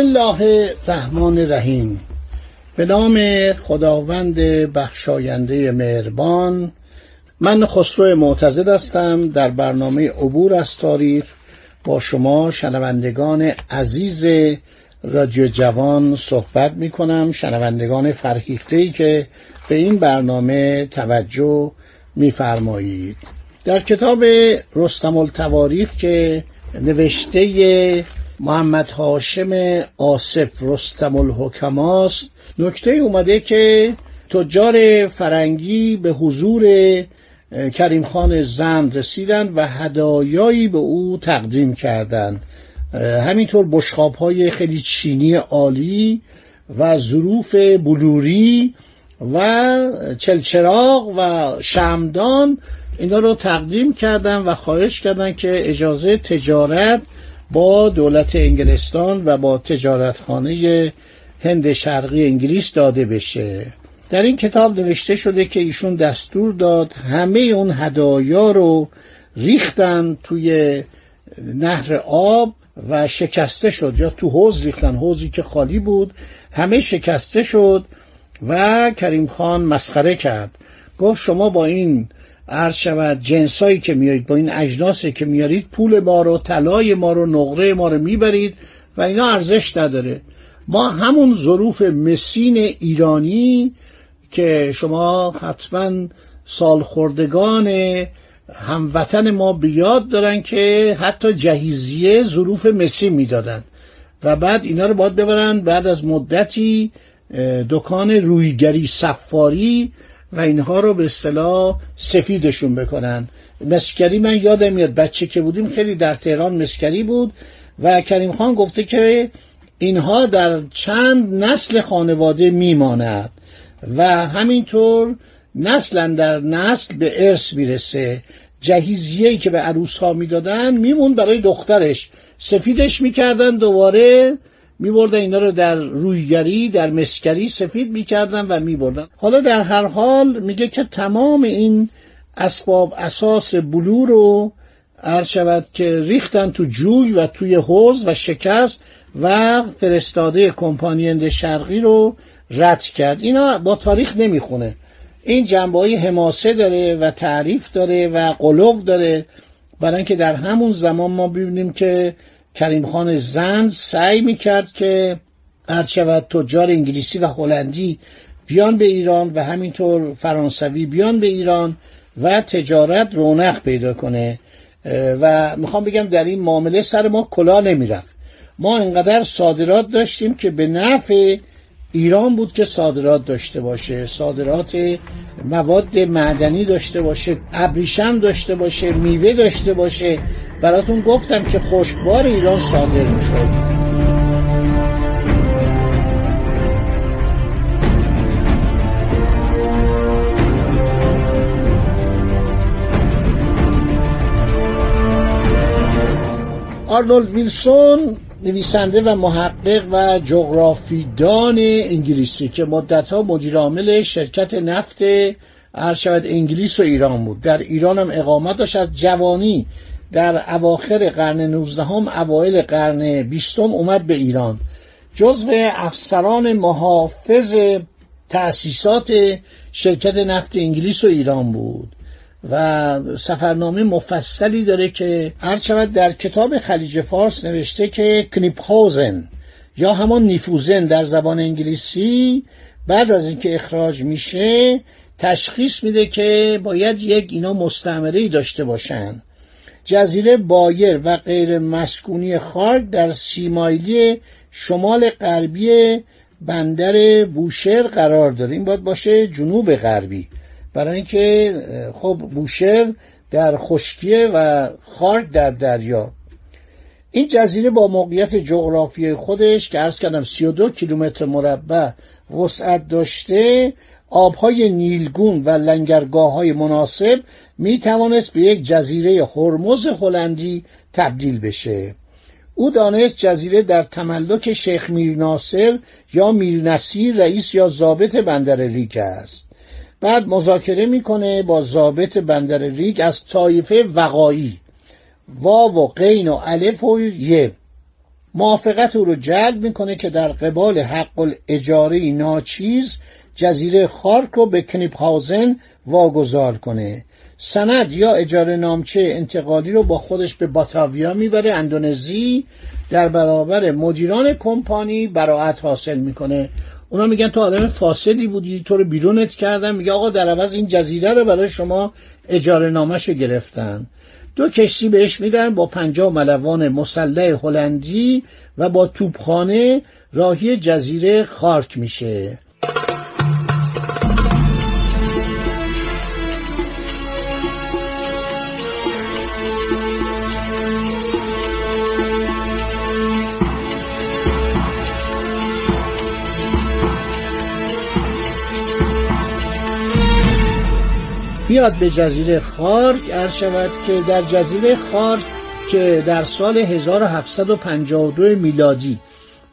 الله الرحمن الرحیم به نام خداوند بخشاینده مهربان من خسرو معتزد هستم در برنامه عبور از تاریخ با شما شنوندگان عزیز رادیو جوان صحبت می کنم شنوندگان فرهیخته ای که به این برنامه توجه میفرمایید. در کتاب رستم التواریخ که نوشته محمد هاشم آصف رستم الحکماست. نکته اومده که تجار فرنگی به حضور کریم خان زند رسیدن و هدایایی به او تقدیم کردند همینطور بشخاب های خیلی چینی عالی و ظروف بلوری و چلچراغ و شمدان اینا رو تقدیم کردن و خواهش کردن که اجازه تجارت با دولت انگلستان و با تجارتخانه هند شرقی انگلیس داده بشه. در این کتاب نوشته شده که ایشون دستور داد همه اون هدایا رو ریختن توی نهر آب و شکسته شد یا تو حوز ریختن حوزی که خالی بود. همه شکسته شد و کریم خان مسخره کرد. گفت شما با این عرض شود جنسایی که میارید با این اجناسی که میارید پول ما رو طلای ما رو نقره ما رو می‌برید و اینا ارزش نداره. ما همون ظروف مسین ایرانی که شما حتما سالخوردگان هموطن ما بیاد دارن که حتی جهیزیه ظروف مسین می‌دادن و بعد اینا رو باید ببرن. بعد از مدتی دکان رویگری سفاری و اینها رو به اصطلاح سفیدشون بکنن. مسکری من یادم میاد بچه که بودیم خیلی در تهران مسکری بود و کریم خان گفته که اینها در چند نسل خانواده میماند و همینطور نسلا در نسل به ارث می‌رسه. جهیزیهی که به عروس ها می‌دادن میمون برای دخترش. سفیدش می‌کردن دوباره میبردن اینا رو در رویگری در مسکری سفید می‌کردن و میبردن. حالا در هر حال میگه که تمام این اسباب اساس بلو رو عرض شود که ریختن تو جوی و توی حوز و شکست و فرستاده کمپانی شرقی رو رد کرد. اینا با تاریخ نمی‌خونه. این جنبه های حماسه داره و تعریف داره و قلوف داره. برای اینکه در همون زمان ما ببینیم که کریم خان زند سعی می‌کرد که هر شود تجار انگلیسی و هلندی بیان به ایران و همینطور فرانسوی بیان به ایران و تجارت رونق پیدا کنه. و می‌خوام بگم در این معامله سر ما کلا نمی‌رفت. ما انقدر صادرات داشتیم که به نفع ایران بود که صادرات داشته باشه. صادرات مواد معدنی داشته باشه ابریشم داشته باشه میوه داشته باشه. براتون گفتم که خشکبار ایران صادر می‌شد آرنولد ویلسون نویسنده و محقق و جغرافیدان انگلیسی که مدتها مدیرعامل شرکت نفت شود انگلیس و ایران بود. در ایران هم اقامت داشت از جوانی. در اواخر قرن 19 هم اوایل قرن 20 اومد به ایران. جزو افسران محافظ تأسیسات شرکت نفت انگلیس و ایران بود. و سفرنامه مفصلی داره که هرچند در کتاب خلیج فارس نوشته که کنیپهاوزن یا همان نیفوزن در زبان انگلیسی بعد از اینکه اخراج میشه تشخیص میده که باید یک اینا مستعمره داشته باشن. جزیره بایر و غیر مسکونی خارک در سیمایلی شمال غربی بندر بوشهر قرار داره. این باید باشه جنوب غربی. برای اینکه خب بوشهر در خشکیه و خارک در دریا. این جزیره با موقعیت جغرافی خودش که ارز کردم 32 کیلومتر مربع وسعت داشته آبهای نیلگون و لنگرگاه های مناسب می توانست به یک جزیره هرمز هلندی تبدیل بشه. او دانست جزیره در تملک شیخ میر ناصر یا میر نصیر رئیس یا ضابط بندر ریگ است. بعد مذاکره می‌کنه با ضابط بندر ریگ از طایفه وقایی. واو و قین و الف و ی. موافقت او رو جلب می‌کنه که در قبال حق الاجاره ناچیز جزیره خارک رو به کنیپهاوزن واگذار کنه. سند یا اجاره نامچه انتقالی رو با خودش به باتاویا می‌بره اندونزی در برابر مدیران کمپانی براعت حاصل می‌کنه. اونا میگن تو آدم فاسدی بودی تو رو بیرونت کردن. میگه آقا در عوض این جزیره رو برای شما اجاره نامش گرفتن. دو کشتی بهش میدن با پنجاه ملوان مسلح هلندی و با توپخانه راهی جزیره خارک میشه. میاد به جزیره خارک عرض شود که در جزیره خارک که در سال 1752 میلادی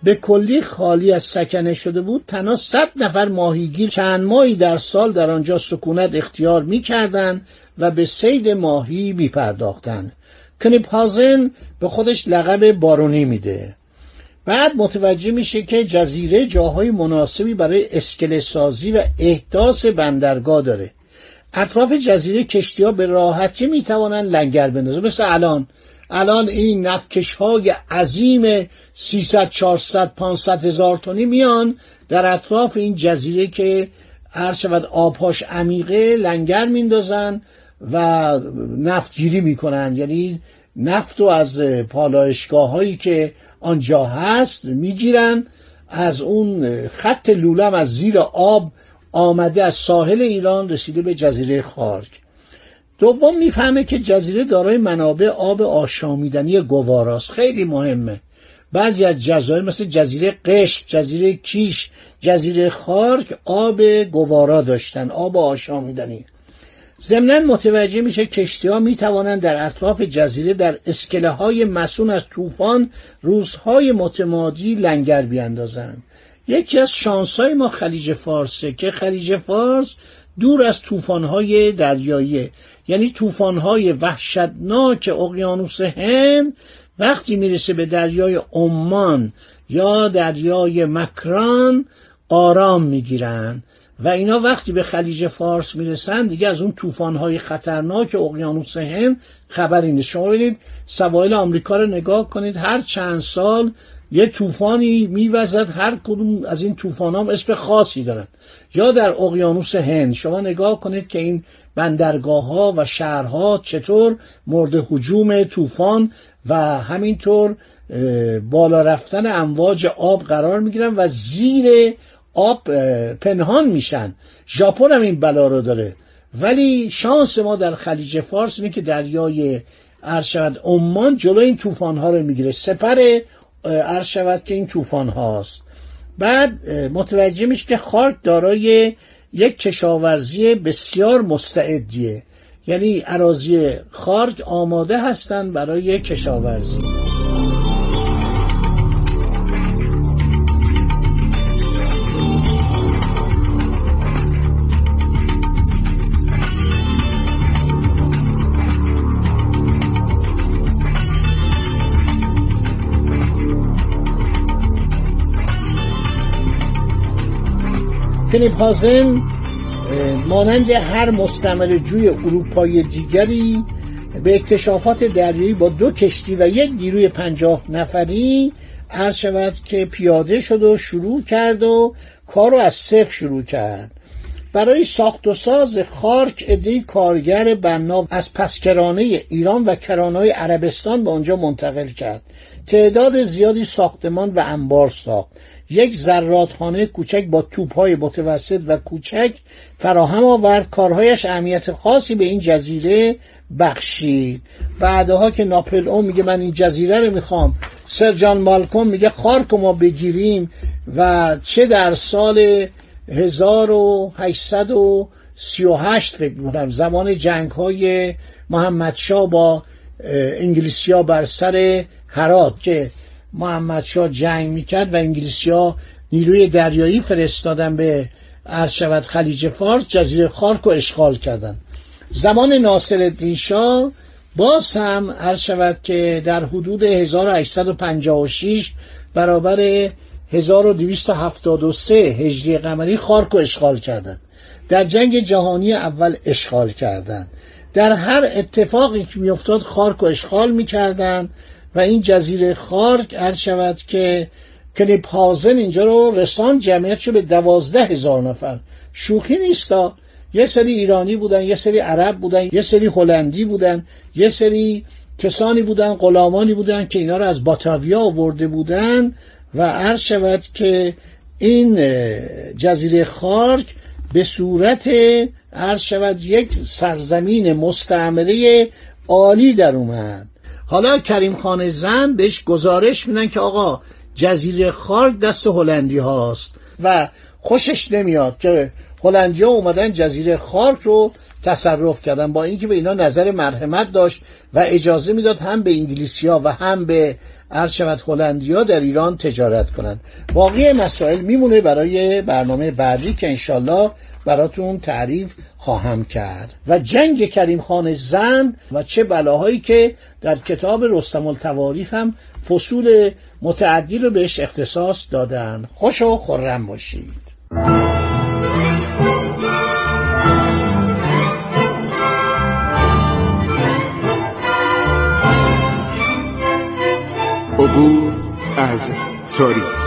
به کلی خالی از سکنه شده بود تنها صد نفر ماهیگیر چند ماهی در سال در آنجا سکونت اختیار می‌کردند و به سید ماهی میپرداختند. کنیپهازن به خودش لقب بارونی میده. بعد متوجه میشه که جزیره جاهای مناسبی برای اسکله سازی و احداث بندرگاه داره. اطراف جزیره کشتی ها به راحتی می‌توانند لنگر بندازن مثل الان. الان این نفکش های عظیم 300 400 500 هزار تونی میان در اطراف این جزیره که هر شود آبهاش عمیقه لنگر میندازن و نفتگیری می‌کنن یعنی نفت رو از پالایشگاه هایی که آنجا هست می‌گیرن از اون خط لولم از زیر آب آمده از ساحل ایران رسیده به جزیره خارک دوم می‌فهمه که جزیره دارای منابع آب آشامیدنی گواراست. خیلی مهمه. بعضی از جزایر مثل جزیره قشم جزیره کیش جزیره خارک آب گوارا داشتن آب آشامیدنی. ضمنا متوجه میشه کشتی ها می توانند در اطراف جزیره در اسکله های مسون از طوفان روزهای متمادی لنگر بیاندازند. یکی از شانسای ما خلیج فارسه که خلیج فارس دور از طوفان‌های دریایی یعنی طوفان‌های وحشتناک اقیانوس هند وقتی می‌رسه به دریای عمان یا دریای مکران آرام می‌گیرن. و اینا وقتی به خلیج فارس می‌رسن دیگه از اون طوفان‌های خطرناک اقیانوس هند خبری نیست. شما ببینید سواحل آمریکا رو نگاه کنید هر چند سال یه طوفانی میوزد هر کدوم از این طوفان هم اسم خاصی دارن. یا در اقیانوس هند. شما نگاه کنید که این بندرگاه ها و شهرها چطور مورد حجوم طوفان و همینطور بالا رفتن امواج آب قرار می‌گیرن و زیر آب پنهان میشن. ژاپن هم این بلا رو داره. ولی شانس ما در خلیج فارس اینه که دریای ارشد عمان جلو این طوفان ها رو می‌گیره. سپر عرض شود که این طوفان هاست. بعد متوجه میشه که خارک دارای یک کشاورزی بسیار مستعدیه. یعنی عراضی خارک آماده هستند برای کشاورزی. کنیپازن مانند هر مستمر جوی اروپای دیگری به اکتشافات دریایی با دو کشتی و یک نیروی پنجاه نفری عرض شود که پیاده شد و شروع کرد و کار رو از صفر شروع کرد. برای ساخت و ساز خارک ادهی کارگر بنا از پسکرانه ایران و کرانهای عربستان به آنجا منتقل کرد. تعداد زیادی ساختمان و انبار ساخت. یک زرادخانه کوچک با توپهای متوسط و کوچک فراهم آورد. کارهایش اهمیت خاصی به این جزیره بخشید. بعدها که ناپل او میگه من این جزیره رو می‌خوام سرجان مالکوم میگه خارک ما بگیریم و چه در سال 1838 فکر می‌کنم زمان جنگ های محمدشاه با انگلیسیا بر سر هرات که محمدشاه جنگ می‌کرد و انگلیسیا نیروی دریایی فرستادن به عرض خلیج فارس جزیره خارک رو اشغال کردن. زمان ناصر شاه باز هم که در حدود 1856 برابر 1273 هجری قمری خارک رو اشغال کردند در جنگ جهانی اول اشغال کردند در هر اتفاقی که میافتاد خارک رو اشغال می‌کردند و این جزیره خارک عرض شود که کلیپ هازن اینجا رو رسان جمعیت شد به دوازده هزار نفر. شوخی نیستا یه سری ایرانی بودن یه سری عرب بودن یه سری هلندی بودن یه سری کسانی بودن غلامانی بودن که اینا رو از باتاویا آورده بودن و عرض شود که این جزیره خارک به صورت عرض شود یک سرزمین مستعمره عالی در اومد. حالا کریم خان زن بهش گزارش میدن که آقا جزیره خارک دست هلندی هاست و خوشش نمیاد که هلندیا اومدن جزیره خارک رو تصرف کردن با اینکه به اینا نظر مرحمت داشت و اجازه می‌داد هم به انگلیسیا و هم به عرض شود هلندیا در ایران تجارت کنند. باقی مسائل میمونه برای برنامه بعدی که انشالله براتون تعریف خواهم کرد. و جنگ کریم خان زن و چه بلاهایی که در کتاب رستم التواریخ هم فصول متعدی رو بهش اختصاص دادن. خوش و خورم باشید. عبور از تاریخ.